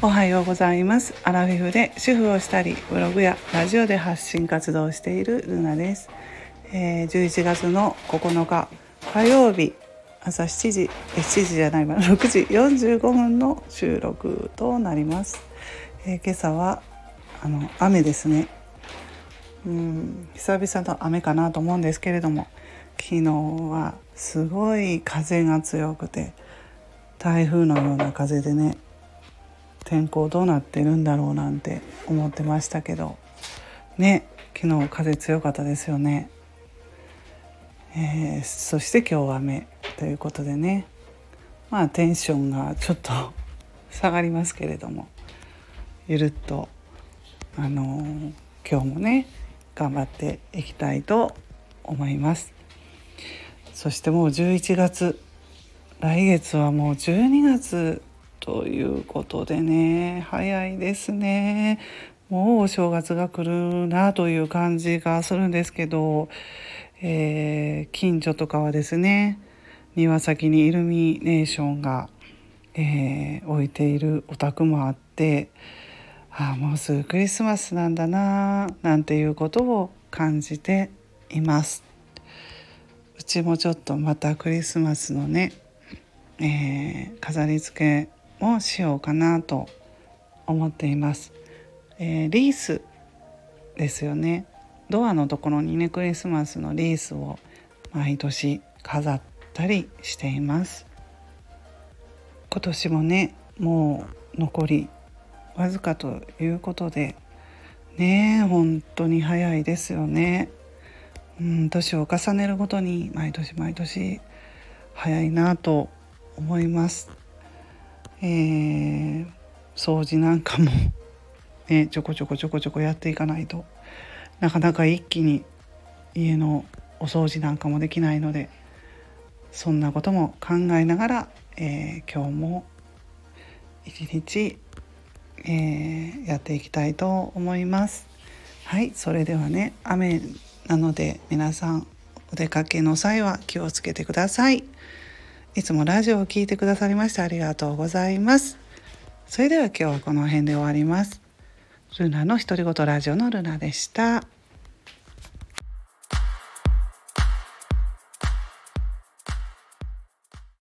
おはようございます。アラフィフで主婦をしたりブログやラジオで発信活動をしているルナです、えー、11月の9日火曜日朝7時え7時じゃないわ6時45分の収録となります、えー、今朝はあの雨ですね。うん久々の雨かなと思うんですけれども昨日はすごい風が強くて台風のような風でね天候どうなってるんだろうなんて思ってましたけど。ね昨日風強かったですよね、えー、そして今日は雨ということでね。まあテンションがちょっと 下がりますけれども。ゆるっとあのー、今日もね頑張っていきたいと思います。そしてもう11月。来月はもう12月ということでね。早いですね。もうお正月が来るなという感じがするんですけど、えー、近所とかはですね。庭先にイルミネーションが、えー、置いているお宅もあって。ああもうすぐクリスマスなんだななんていうことを感じています。うちもちょっとまたクリスマスのね、えー、飾り付けをしようかなと思っています。えー、リースですよね。ドアのところにねクリスマスのリースを毎年飾ったりしています。今年もねもう残りわずかということでね本当に早いですよね。うん年を重ねるごとに毎年毎年早いなと思います。えー、掃除なんかも ねちょこちょこちょこちょこやっていかないとなかなか一気に家のお掃除なんかもできないのでそんなことも考えながら、えー、今日も一日、えー、やっていきたいと思います。はいそれではね雨なので皆さんお出かけの際は気をつけてください。いつもラジオを聴いてくださりましてありがとうございます。それでは今日はこの辺で終わります。ルナの独り言ラジオのルナでした。